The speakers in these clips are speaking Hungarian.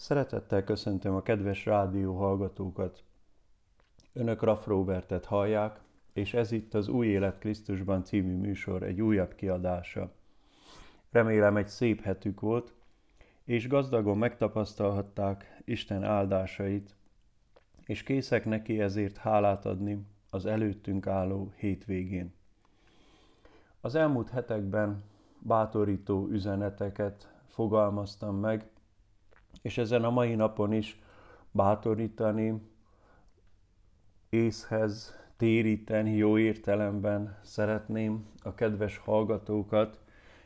Szeretettel köszöntöm a kedves rádió hallgatókat. Önök Raff Robertet hallják, és ez itt az Új Élet Krisztusban című műsor egy újabb kiadása. Remélem egy szép hetük volt, és gazdagon megtapasztalhatták Isten áldásait, és készek neki ezért hálát adni az előttünk álló hétvégén. Az elmúlt hetekben bátorító üzeneteket fogalmaztam meg, és ezen a mai napon is bátorítani, észhez téríteni jó értelemben szeretném a kedves hallgatókat,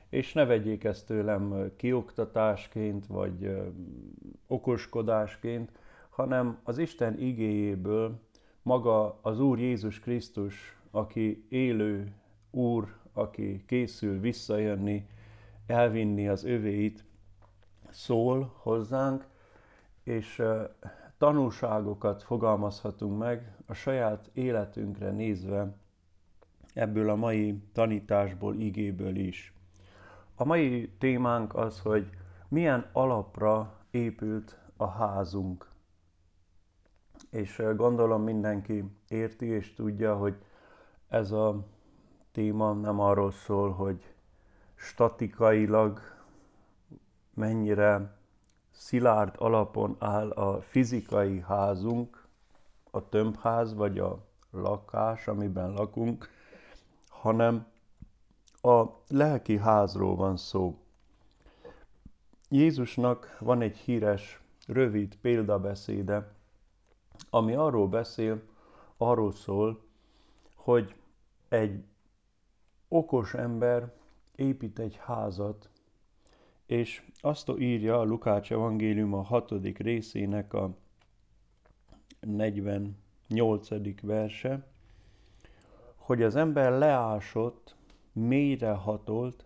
és ne vegyék ezt tőlem kioktatásként, vagy okoskodásként, hanem az Isten igéjéből maga az Úr Jézus Krisztus, aki élő Úr, aki készül visszajönni, elvinni az övéit, szól hozzánk, és tanulságokat fogalmazhatunk meg a saját életünkre nézve ebből a mai tanításból, igéből is. A mai témánk az, hogy milyen alapra épült a házunk. És gondolom mindenki érti és tudja, hogy ez a téma nem arról szól, hogy statikailag mennyire szilárd alapon áll a fizikai házunk, a tömbház vagy a lakás, amiben lakunk, hanem a lelki házról van szó. Jézusnak van egy híres, rövid példabeszéde, ami arról beszél, arról szól, hogy egy okos ember épít egy házat, és azt írja a Lukács evangélium a hatodik részének a 48. verse, hogy az ember leásott, mélyre hatolt,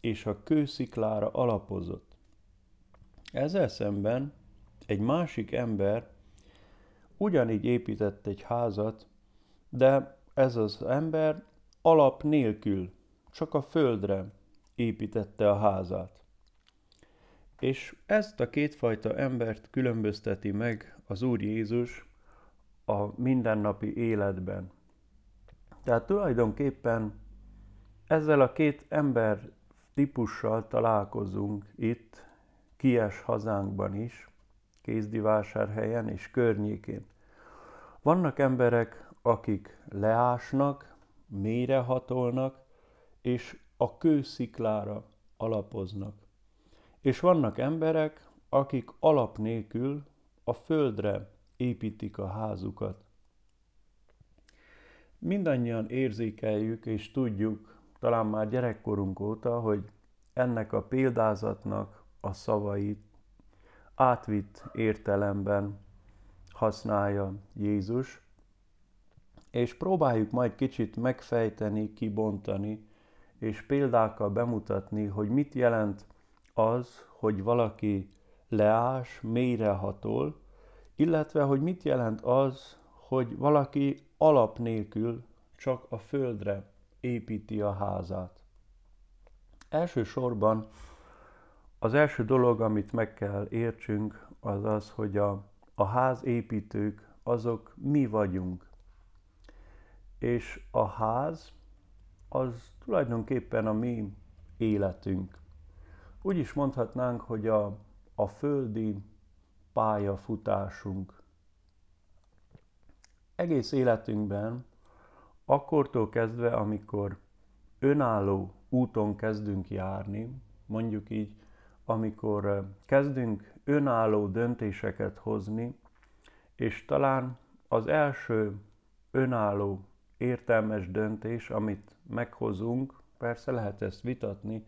és a kősziklára alapozott. Ezzel szemben egy másik ember ugyanígy épített egy házat, de ez az ember alap nélkül, csak a földre építette a házát. És ezt a kétfajta embert különbözteti meg az Úr Jézus a mindennapi életben. Tehát tulajdonképpen ezzel a két ember típussal találkozunk itt, Kies hazánkban is, Kézdivásárhelyen és környékén. Vannak emberek, akik leásnak, mélyre hatolnak, és a kősziklára alapoznak. És vannak emberek, akik alap nélkül a földre építik a házukat. Mindannyian érzékeljük és tudjuk, talán már gyerekkorunk óta, hogy ennek a példázatnak a szavait átvitt értelemben használja Jézus, és próbáljuk majd kicsit megfejteni, kibontani, és példákkal bemutatni, hogy mit jelent az, hogy valaki leás, mélyre hatol, illetve hogy mit jelent az, hogy valaki alap nélkül csak a földre építi a házát. Elsősorban az első dolog, amit meg kell értsünk, az az, hogy a, a házépítők azok mi vagyunk. És a ház az tulajdonképpen a mi életünk. Úgy is mondhatnánk, hogy a, a földi pályafutásunk. Egész életünkben, akkortól kezdve, amikor önálló úton kezdünk járni, mondjuk így, amikor kezdünk önálló döntéseket hozni, és talán az első önálló értelmes döntés, amit meghozunk, persze lehet ezt vitatni,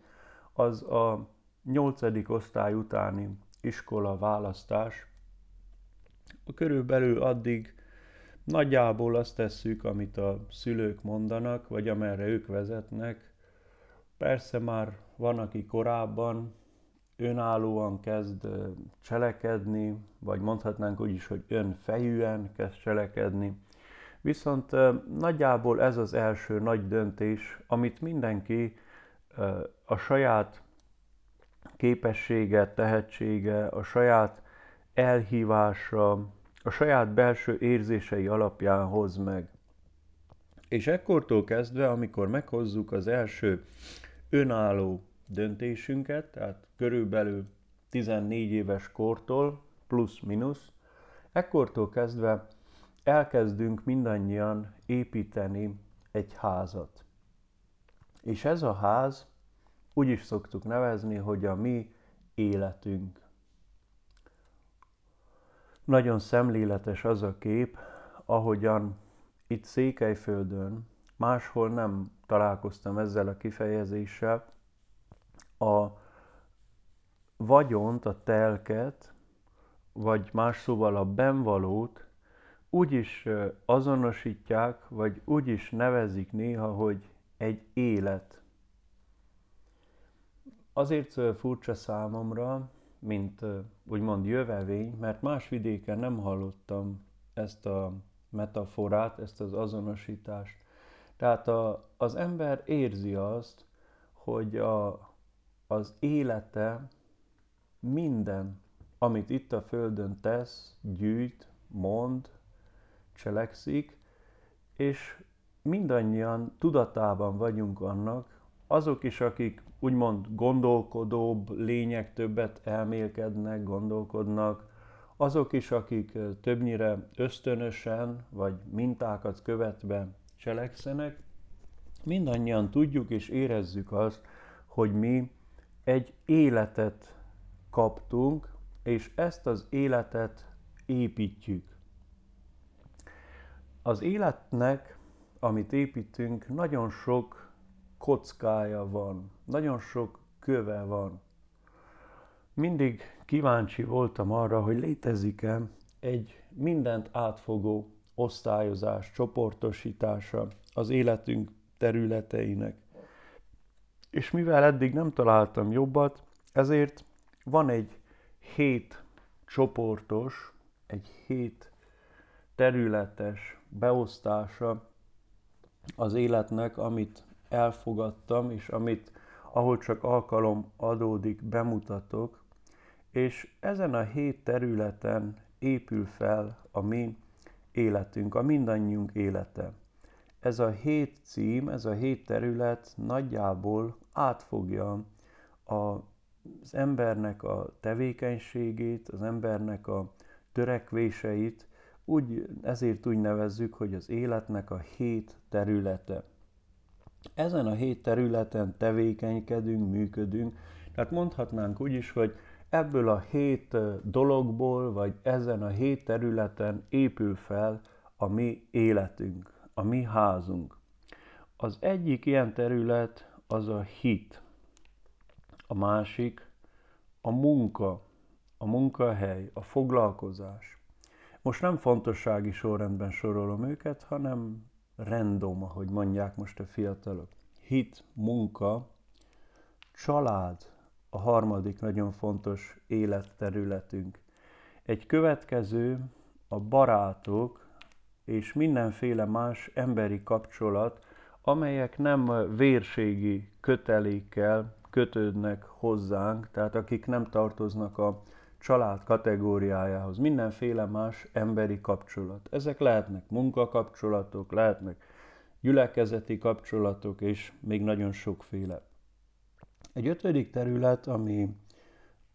az a nyolcadik osztály utáni iskola választás. Körülbelül addig nagyjából azt tesszük, amit a szülők mondanak, vagy amerre ők vezetnek. Persze már van, aki korábban önállóan kezd cselekedni, vagy mondhatnánk úgy is, hogy önfejűen kezd cselekedni. Viszont nagyjából ez az első nagy döntés, amit mindenki a saját képessége, tehetsége, a saját elhívása a saját belső érzései alapján hoz meg. És ekkortól kezdve, amikor meghozzuk az első önálló döntésünket, tehát körülbelül 14 éves kortól, plusz-minusz, ekkortól kezdve elkezdünk mindannyian építeni egy házat. És ez a ház úgy is szoktuk nevezni, hogy a mi életünk. Nagyon szemléletes az a kép, ahogyan itt Székelyföldön, máshol nem találkoztam ezzel a kifejezéssel, a vagyont, a telket, vagy más szóval a benvalót úgy is azonosítják, vagy úgy is nevezik néha, hogy egy élet. Azért furcsa számomra, mint úgymond jövevény, mert más vidéken nem hallottam ezt a metaforát, ezt az azonosítást. Tehát a, az ember érzi azt, hogy a, az élete minden, amit itt a Földön tesz, gyűjt, mond, cselekszik, és mindannyian tudatában vagyunk annak, azok is, akik úgymond gondolkodóbb lények többet elmélkednek, gondolkodnak, azok is, akik többnyire ösztönösen vagy mintákat követve cselekszenek, mindannyian tudjuk és érezzük azt, hogy mi egy életet kaptunk, és ezt az életet építjük. Az életnek, amit építünk, nagyon sok kockája van, nagyon sok köve van. Mindig kíváncsi voltam arra, hogy létezik-e egy mindent átfogó osztályozás, csoportosítása az életünk területeinek. És mivel eddig nem találtam jobbat, ezért van egy hét csoportos, egy hét területes beosztása az életnek, amit elfogadtam, és amit, ahol csak alkalom adódik, bemutatok, és ezen a hét területen épül fel a mi életünk, a mindannyiunk élete. Ez a hét cím, ez a hét terület nagyjából átfogja az embernek a tevékenységét, az embernek a törekvéseit, úgy, ezért úgy nevezzük, hogy az életnek a hét területe. Ezen a hét területen tevékenykedünk, működünk, tehát mondhatnánk úgy is, hogy ebből a hét dologból, vagy ezen a hét területen épül fel a mi életünk, a mi házunk. Az egyik ilyen terület az a hit. A másik a munka, a munkahely, a foglalkozás. Most nem fontossági sorrendben sorolom őket, hanem random, ahogy mondják most a fiatalok. Hit, munka, család, a harmadik nagyon fontos életterületünk. Egy következő a barátok és mindenféle más emberi kapcsolat, amelyek nem vérségi kötelékkel kötődnek hozzánk, tehát akik nem tartoznak a család kategóriájához, mindenféle más emberi kapcsolat. Ezek lehetnek munkakapcsolatok, lehetnek gyülekezeti kapcsolatok, és még nagyon sokféle. Egy ötödik terület, ami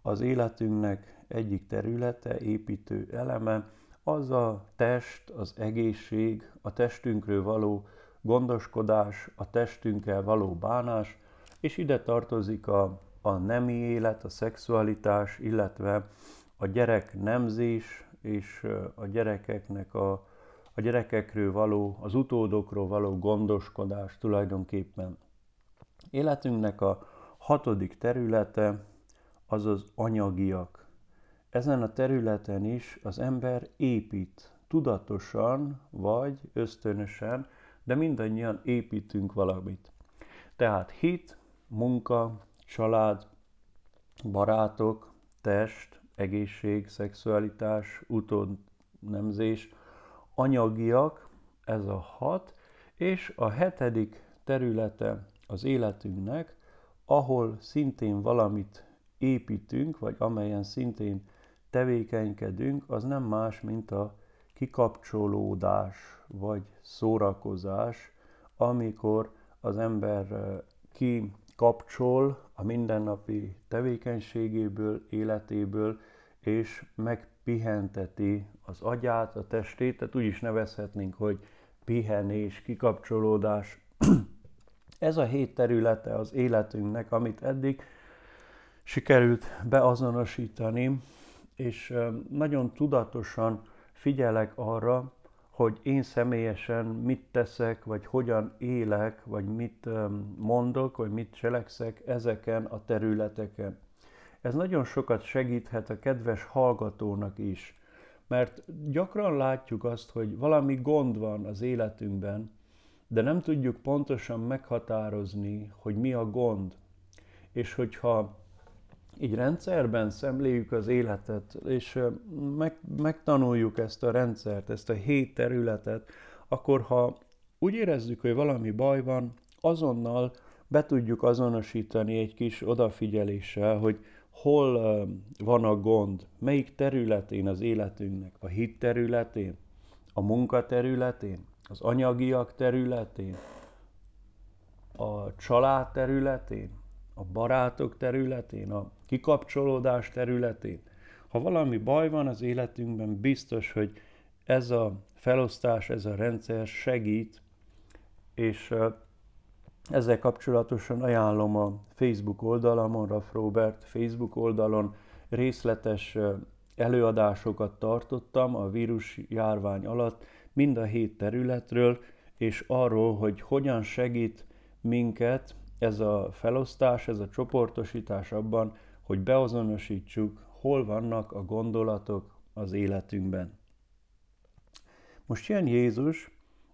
az életünknek egyik területe, építő eleme, az a test, az egészség, a testünkről való gondoskodás, a testünkkel való bánás, és ide tartozik a, a nemi élet, a szexualitás, illetve a gyerek nemzés és a gyerekeknek a, a gyerekekről való, az utódokról való gondoskodás tulajdonképpen. Életünknek a hatodik területe az az anyagiak. Ezen a területen is az ember épít, tudatosan vagy ösztönösen, de mindannyian építünk valamit. Tehát hit, munka, család, barátok, test, egészség, szexualitás, utódnemzés, anyagiak, ez a hat, és a hetedik területe az életünknek, ahol szintén valamit építünk, vagy amelyen szintén tevékenykedünk, az nem más, mint a kikapcsolódás vagy szórakozás, amikor az ember kikapcsol a mindennapi tevékenységéből, életéből, és megpihenteti az agyát, a testét, tehát úgy is nevezhetnénk, hogy pihenés, kikapcsolódás. Ez a hét területe az életünknek, amit eddig sikerült beazonosítani, és nagyon tudatosan figyelek arra, hogy én személyesen mit teszek, vagy hogyan élek, vagy mit mondok, vagy mit cselekszek ezeken a területeken. Ez nagyon sokat segíthet a kedves hallgatónak is, mert gyakran látjuk azt, hogy valami gond van az életünkben, de nem tudjuk pontosan meghatározni, hogy mi a gond. És hogyha így rendszerben szemléljük az életet, és meg, megtanuljuk ezt a rendszert, ezt a hét területet, akkor ha úgy érezzük, hogy valami baj van, azonnal be tudjuk azonosítani egy kis odafigyeléssel, hogy hol van a gond, melyik területén az életünknek, a hit területén, a munka területén, az anyagiak területén, a család területén, a barátok területén, a kikapcsolódás területén. Ha valami baj van az életünkben, biztos, hogy ez a felosztás, ez a rendszer segít, és ezzel kapcsolatosan ajánlom a Facebook oldalamon, Raff Robert Facebook oldalon részletes előadásokat tartottam a vírus járvány alatt, mind a hét területről, és arról, hogy hogyan segít minket ez a felosztás, ez a csoportosítás abban, hogy beazonosítsuk, hol vannak a gondolatok az életünkben. Most jön Jézus,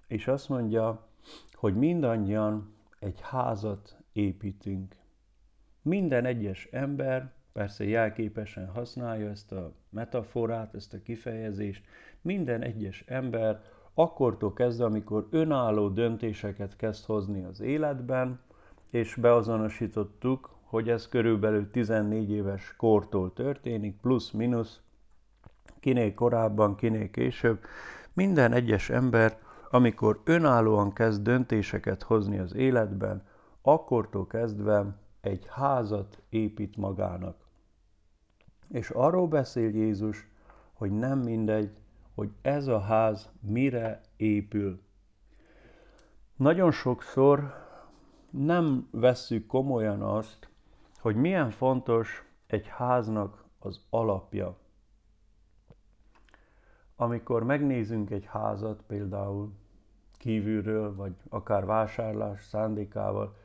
és azt mondja, hogy mindannyian egy házat építünk. Minden egyes ember, persze jelképesen használja ezt a metaforát, ezt a kifejezést, minden egyes ember akkortól kezdve, amikor önálló döntéseket kezd hozni az életben, és beazonosítottuk, hogy ez körülbelül 14 éves kortól történik, plusz-minusz, kinél korábban, kinél később. Minden egyes ember, amikor önállóan kezd döntéseket hozni az életben, akkortól kezdve egy házat épít magának. És arról beszél Jézus, hogy nem mindegy, hogy ez a ház mire épül. Nagyon sokszor nem vesszük komolyan azt, hogy milyen fontos egy háznak az alapja. Amikor megnézünk egy házat például kívülről, vagy akár vásárlás szándékával,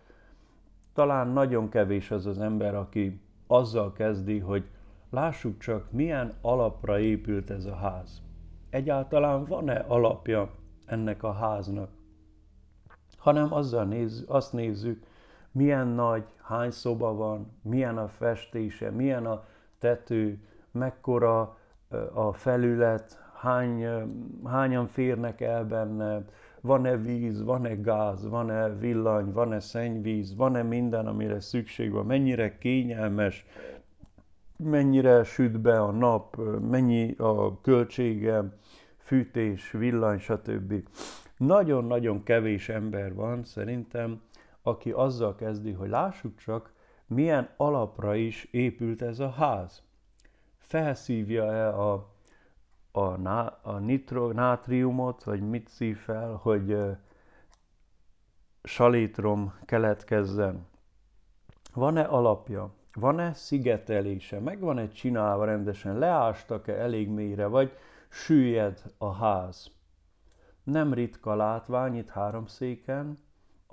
talán nagyon kevés az az ember, aki azzal kezdi, hogy lássuk csak, milyen alapra épült ez a ház. Egyáltalán van-e alapja ennek a háznak? Hanem azzal néz, azt nézzük, milyen nagy, hány szoba van, milyen a festése, milyen a tető, mekkora a felület, hány, hányan férnek el benne, van-e víz, van-e gáz, van-e villany, van-e szennyvíz, van-e minden, amire szükség van, mennyire kényelmes, mennyire süt be a nap, mennyi a költsége, fűtés, villany, stb. Nagyon-nagyon kevés ember van szerintem, aki azzal kezdi, hogy lássuk csak, milyen alapra is épült ez a ház. Felszívja-e a, a, a nitro, nátriumot, vagy mit szív fel, hogy uh, salétrom keletkezzen. Van-e alapja? Van-e szigetelése? Meg van-e csinálva rendesen? Leástak-e elég mélyre? Vagy süllyed a ház? Nem ritka látvány itt háromszéken,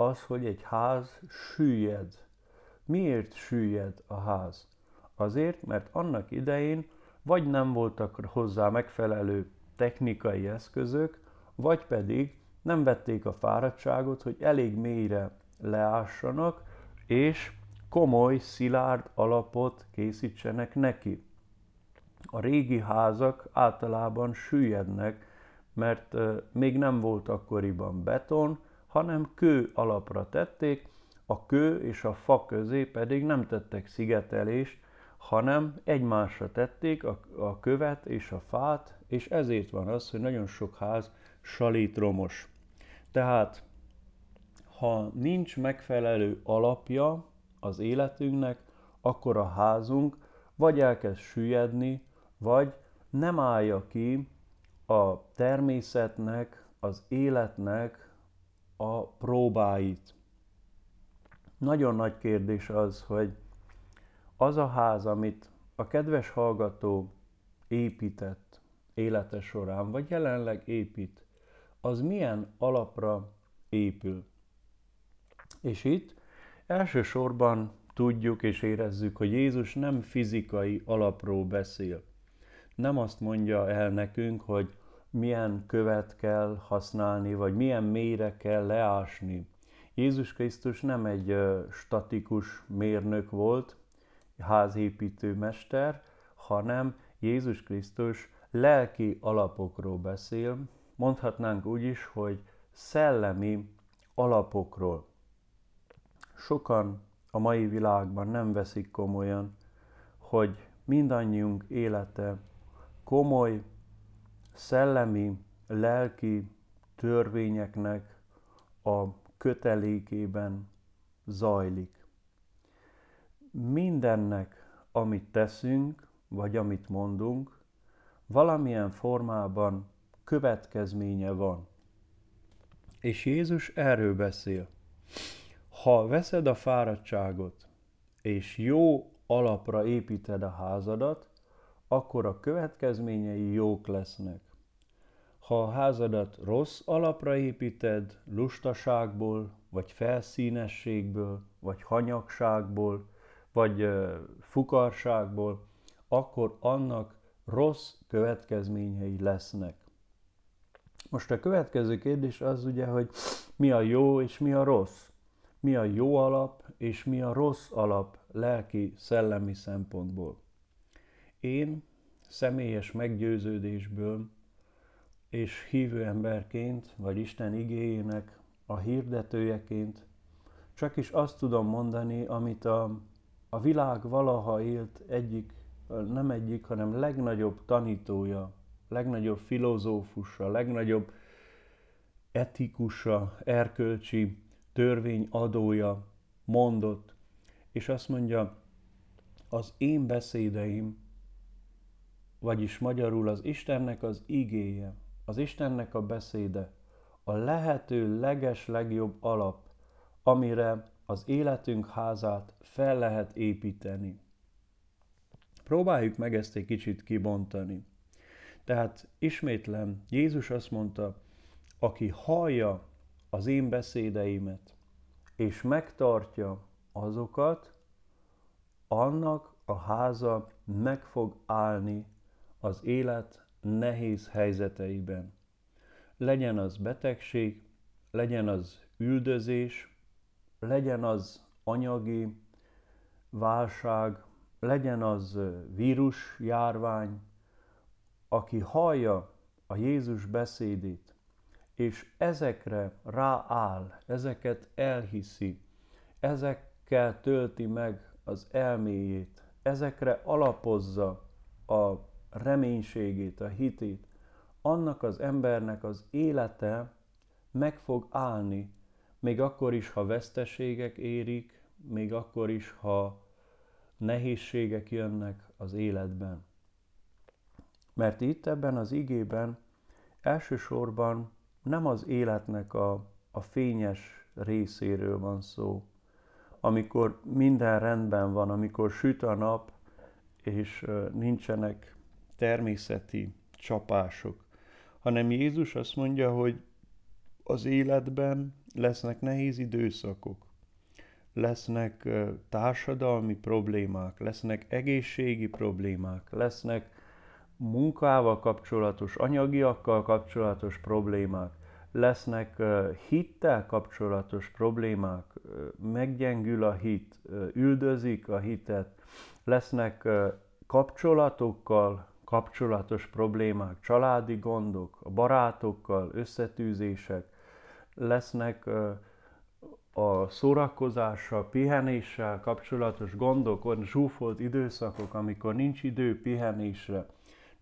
az, hogy egy ház süllyed. Miért süllyed a ház? Azért, mert annak idején vagy nem voltak hozzá megfelelő technikai eszközök, vagy pedig nem vették a fáradtságot, hogy elég mélyre leássanak, és komoly, szilárd alapot készítsenek neki. A régi házak általában süllyednek, mert még nem volt akkoriban beton, hanem kő alapra tették, a kő és a fa közé pedig nem tettek szigetelést, hanem egymásra tették a, a követ és a fát, és ezért van az, hogy nagyon sok ház salítromos. Tehát, ha nincs megfelelő alapja az életünknek, akkor a házunk vagy elkezd süllyedni, vagy nem állja ki a természetnek, az életnek a próbáit. Nagyon nagy kérdés az, hogy az a ház, amit a kedves hallgató épített élete során, vagy jelenleg épít, az milyen alapra épül. És itt elsősorban tudjuk és érezzük, hogy Jézus nem fizikai alapról beszél. Nem azt mondja el nekünk, hogy milyen követ kell használni, vagy milyen mélyre kell leásni. Jézus Krisztus nem egy statikus mérnök volt, házépítő mester, hanem Jézus Krisztus lelki alapokról beszél, mondhatnánk úgy is, hogy szellemi alapokról. Sokan a mai világban nem veszik komolyan, hogy mindannyiunk élete komoly, szellemi, lelki törvényeknek a kötelékében zajlik. Mindennek, amit teszünk, vagy amit mondunk, valamilyen formában következménye van. És Jézus erről beszél. Ha veszed a fáradtságot, és jó alapra építed a házadat, akkor a következményei jók lesznek. Ha a házadat rossz alapra építed, lustaságból, vagy felszínességből, vagy hanyagságból, vagy fukarságból, akkor annak rossz következményei lesznek. Most a következő kérdés az ugye, hogy mi a jó és mi a rossz. Mi a jó alap és mi a rossz alap lelki, szellemi szempontból. Én személyes meggyőződésből és hívő emberként, vagy Isten igéjének a hirdetőjeként csak is azt tudom mondani, amit a, a világ valaha élt egyik, nem egyik, hanem legnagyobb tanítója, legnagyobb filozófusa, legnagyobb etikusa, erkölcsi törvényadója mondott, és azt mondja, az én beszédeim, vagyis magyarul az Istennek az igéje, az Istennek a beszéde, a lehető leges legjobb alap, amire az életünk házát fel lehet építeni. Próbáljuk meg ezt egy kicsit kibontani. Tehát ismétlem, Jézus azt mondta, aki hallja az én beszédeimet, és megtartja azokat, annak a háza meg fog állni az élet nehéz helyzeteiben. Legyen az betegség, legyen az üldözés, legyen az anyagi válság, legyen az vírus, járvány, aki hallja a Jézus beszédét, és ezekre rááll, ezeket elhiszi, ezekkel tölti meg az elméjét, ezekre alapozza a reménységét, a hitét, annak az embernek az élete meg fog állni, még akkor is, ha veszteségek érik, még akkor is, ha nehézségek jönnek az életben. Mert itt ebben az igében elsősorban nem az életnek a, a fényes részéről van szó, amikor minden rendben van, amikor süt a nap, és nincsenek természeti csapások, hanem Jézus azt mondja, hogy az életben lesznek nehéz időszakok, lesznek társadalmi problémák, lesznek egészségi problémák, lesznek munkával kapcsolatos, anyagiakkal kapcsolatos problémák, lesznek hittel kapcsolatos problémák, meggyengül a hit, üldözik a hitet, lesznek kapcsolatokkal kapcsolatos problémák, családi gondok, a barátokkal összetűzések, lesznek a szórakozással, pihenéssel kapcsolatos gondok, olyan zsúfolt időszakok, amikor nincs idő pihenésre.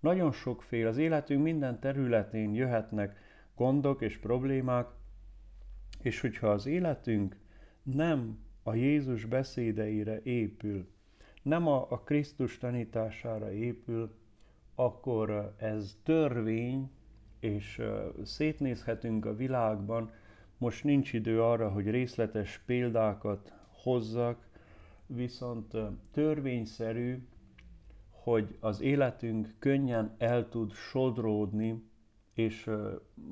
Nagyon sokféle, az életünk minden területén jöhetnek gondok és problémák, és hogyha az életünk nem a Jézus beszédeire épül, nem a, a Krisztus tanítására épül, akkor ez törvény, és szétnézhetünk a világban, most nincs idő arra, hogy részletes példákat hozzak, viszont törvényszerű, hogy az életünk könnyen el tud sodródni, és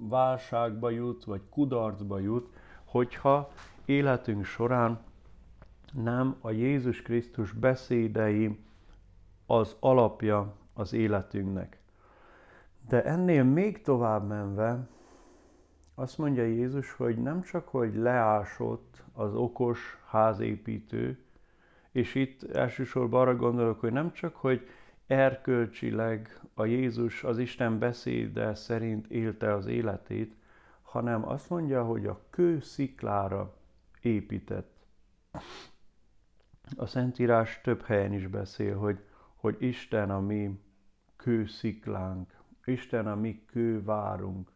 válságba jut, vagy kudarcba jut, hogyha életünk során nem a Jézus Krisztus beszédei az alapja az életünknek. De ennél még tovább menve, azt mondja Jézus, hogy nem csak, hogy leásott az okos házépítő, és itt elsősorban arra gondolok, hogy nem csak, hogy erkölcsileg a Jézus az Isten beszéde szerint élte az életét, hanem azt mondja, hogy a kő sziklára épített. A Szentírás több helyen is beszél, hogy, hogy Isten a mi kősziklánk, Isten a mi kővárunk.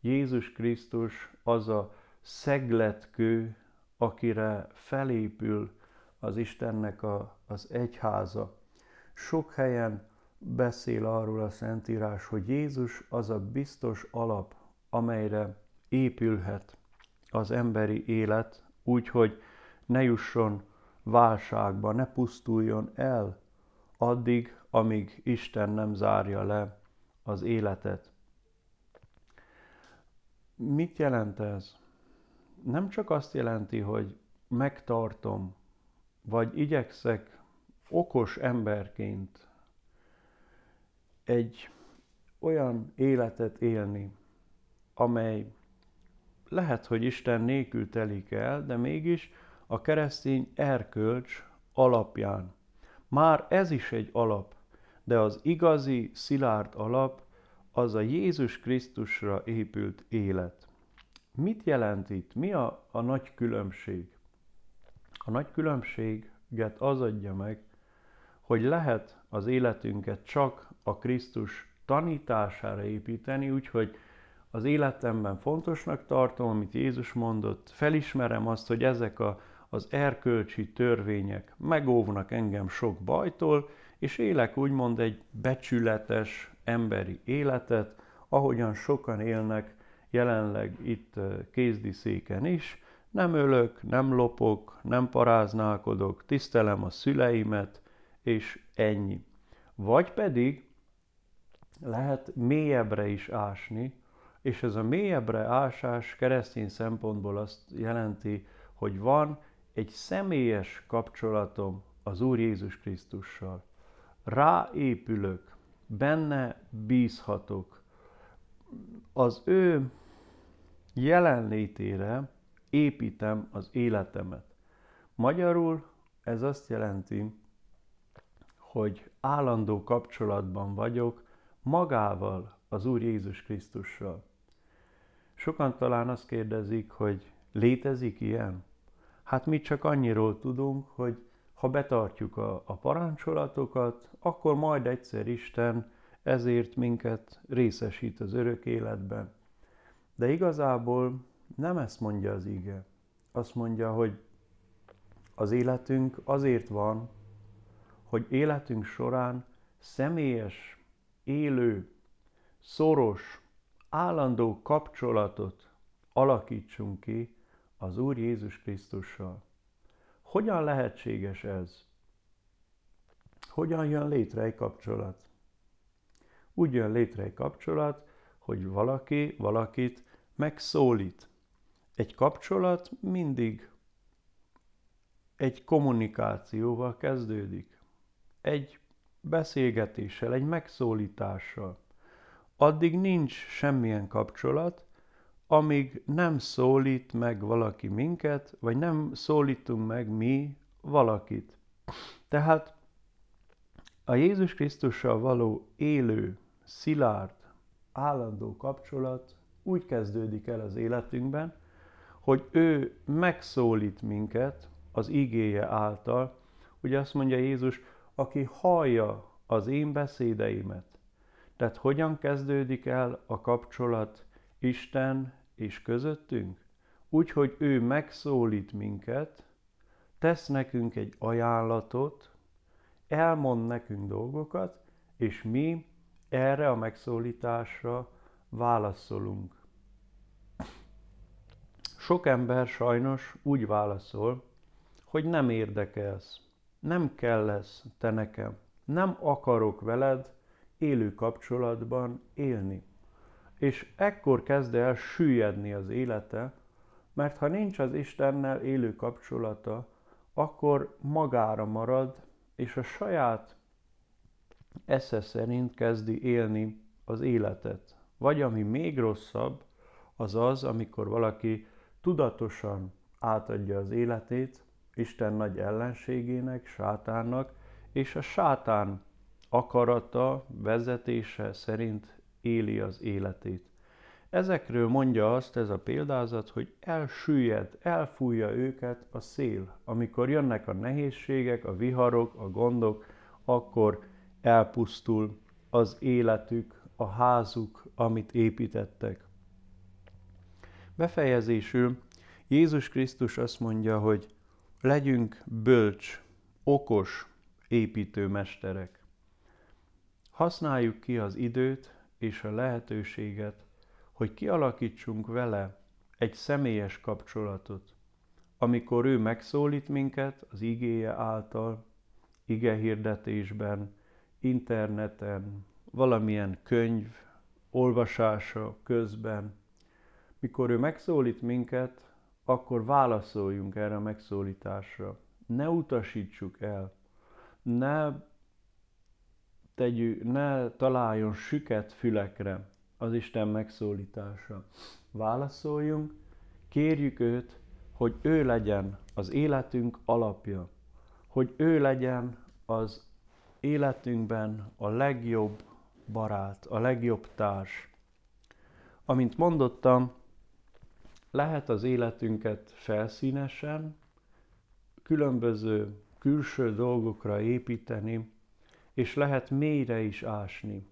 Jézus Krisztus az a szegletkő, akire felépül az Istennek a, az egyháza. Sok helyen beszél arról a Szentírás, hogy Jézus az a biztos alap, amelyre épülhet az emberi élet, úgyhogy ne jusson válságba, ne pusztuljon el addig, amíg Isten nem zárja le az életet. Mit jelent ez? Nem csak azt jelenti, hogy megtartom, vagy igyekszek okos emberként egy olyan életet élni, amely lehet, hogy Isten nélkül telik el, de mégis a keresztény erkölcs alapján. Már ez is egy alap, de az igazi, szilárd alap az a Jézus Krisztusra épült élet. Mit jelent itt? Mi a, a nagy különbség? A nagy különbséget az adja meg, hogy lehet az életünket csak a Krisztus tanítására építeni, úgyhogy az életemben fontosnak tartom, amit Jézus mondott, felismerem azt, hogy ezek a, az erkölcsi törvények megóvnak engem sok bajtól, és élek úgymond egy becsületes emberi életet, ahogyan sokan élnek jelenleg itt kézdiszéken is. Nem ölök, nem lopok, nem paráználkodok, tisztelem a szüleimet, és ennyi. Vagy pedig lehet mélyebbre is ásni, és ez a mélyebbre ásás keresztény szempontból azt jelenti, hogy van egy személyes kapcsolatom az Úr Jézus Krisztussal. Ráépülök, benne bízhatok. Az ő jelenlétére építem az életemet. Magyarul ez azt jelenti, hogy állandó kapcsolatban vagyok magával, az Úr Jézus Krisztussal. Sokan talán azt kérdezik, hogy létezik ilyen? Hát mi csak annyiról tudunk, hogy ha betartjuk a, a parancsolatokat, akkor majd egyszer Isten ezért minket részesít az örök életben. De igazából nem ezt mondja az ige. Azt mondja, hogy az életünk azért van, hogy életünk során személyes, élő, szoros, állandó kapcsolatot alakítsunk ki az Úr Jézus Krisztussal. Hogyan lehetséges ez? Hogyan jön létre egy kapcsolat? Úgy jön létre egy kapcsolat, hogy valaki valakit megszólít. Egy kapcsolat mindig egy kommunikációval kezdődik. Egy beszélgetéssel, egy megszólítással. Addig nincs semmilyen kapcsolat, amíg nem szólít meg valaki minket, vagy nem szólítunk meg mi valakit. Tehát a Jézus Krisztussal való élő, szilárd, állandó kapcsolat úgy kezdődik el az életünkben, hogy ő megszólít minket az igéje által. Ugye azt mondja Jézus, aki hallja az én beszédeimet. Tehát hogyan kezdődik el a kapcsolat Isten és közöttünk? Úgy, hogy ő megszólít minket, tesz nekünk egy ajánlatot, elmond nekünk dolgokat, és mi erre a megszólításra válaszolunk. Sok ember sajnos úgy válaszol, hogy nem érdekelsz, nem kell lesz te nekem, nem akarok veled élő kapcsolatban élni. És ekkor kezd el süllyedni az élete, mert ha nincs az Istennel élő kapcsolata, akkor magára marad, és a saját esze szerint kezdi élni az életet. Vagy ami még rosszabb, az az, amikor valaki tudatosan átadja az életét Isten nagy ellenségének, sátánnak, és a sátán akarata, vezetése szerint éli az életét. Ezekről mondja azt ez a példázat, hogy elsüllyed, elfújja őket a szél. Amikor jönnek a nehézségek, a viharok, a gondok, akkor elpusztul az életük, a házuk, amit építettek. Befejezésül Jézus Krisztus azt mondja, hogy legyünk bölcs, okos építőmesterek. Használjuk ki az időt és a lehetőséget, hogy kialakítsunk vele egy személyes kapcsolatot, amikor ő megszólít minket az igéje által, ige hirdetésben, interneten, valamilyen könyv olvasása közben. Mikor ő megszólít minket, akkor válaszoljunk erre a megszólításra. Ne utasítsuk el, ne, tegyük, ne találjon süket fülekre az Isten megszólítása. Válaszoljunk, kérjük őt, hogy ő legyen az életünk alapja, hogy ő legyen az életünkben a legjobb barát, a legjobb társ. Amint mondottam, lehet az életünket felszínesen, különböző külső dolgokra építeni, és lehet mélyre is ásni.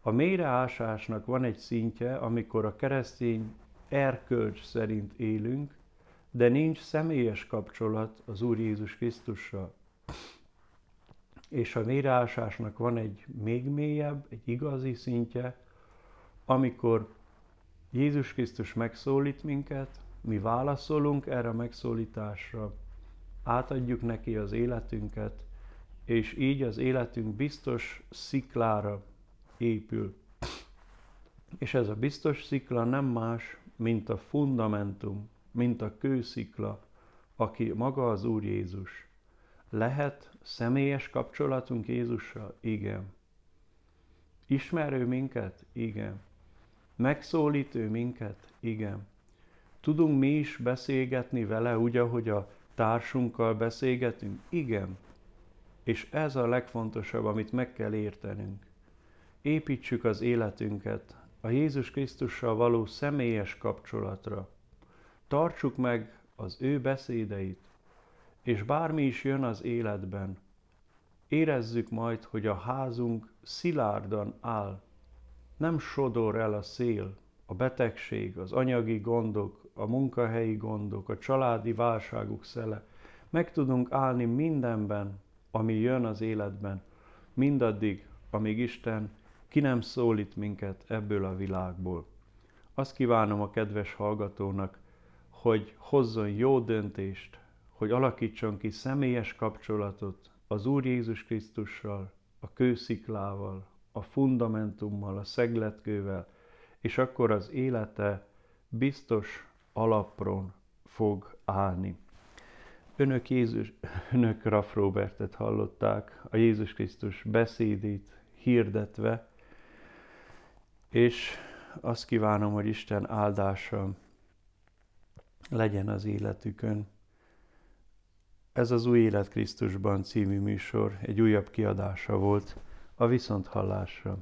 A mélyre ásásnak van egy szintje, amikor a keresztény erkölcs szerint élünk, de nincs személyes kapcsolat az Úr Jézus Krisztussal. És a mélyreásásnak van egy még mélyebb, egy igazi szintje, amikor Jézus Krisztus megszólít minket, mi válaszolunk erre a megszólításra, átadjuk neki az életünket, és így az életünk biztos sziklára épül. És ez a biztos szikla nem más, mint a fundamentum, mint a kőszikla, aki maga az Úr Jézus. Lehet személyes kapcsolatunk Jézussal? Igen. Ismerő minket? Igen. Megszólít minket? Igen. Tudunk mi is beszélgetni vele úgy, ahogy a társunkkal beszélgetünk? Igen. És ez a legfontosabb, amit meg kell értenünk. Építsük az életünket a Jézus Krisztussal való személyes kapcsolatra. Tartsuk meg az ő beszédeit, és bármi is jön az életben, érezzük majd, hogy a házunk szilárdan áll, nem sodor el a szél, a betegség, az anyagi gondok, a munkahelyi gondok, a családi válságuk szele. Meg tudunk állni mindenben, ami jön az életben, mindaddig, amíg Isten ki nem szólít minket ebből a világból. Azt kívánom a kedves hallgatónak, hogy hozzon jó döntést, hogy alakítson ki személyes kapcsolatot az Úr Jézus Krisztussal, a kősziklával, a fundamentummal, a szegletkővel, és akkor az élete biztos alapron fog állni. Önök, Jézus, önök Raff Robertet hallották, a Jézus Krisztus beszédét hirdetve, és azt kívánom, hogy Isten áldása legyen az életükön. Ez az Új Élet Krisztusban című műsor egy újabb kiadása volt a Viszonthallásra.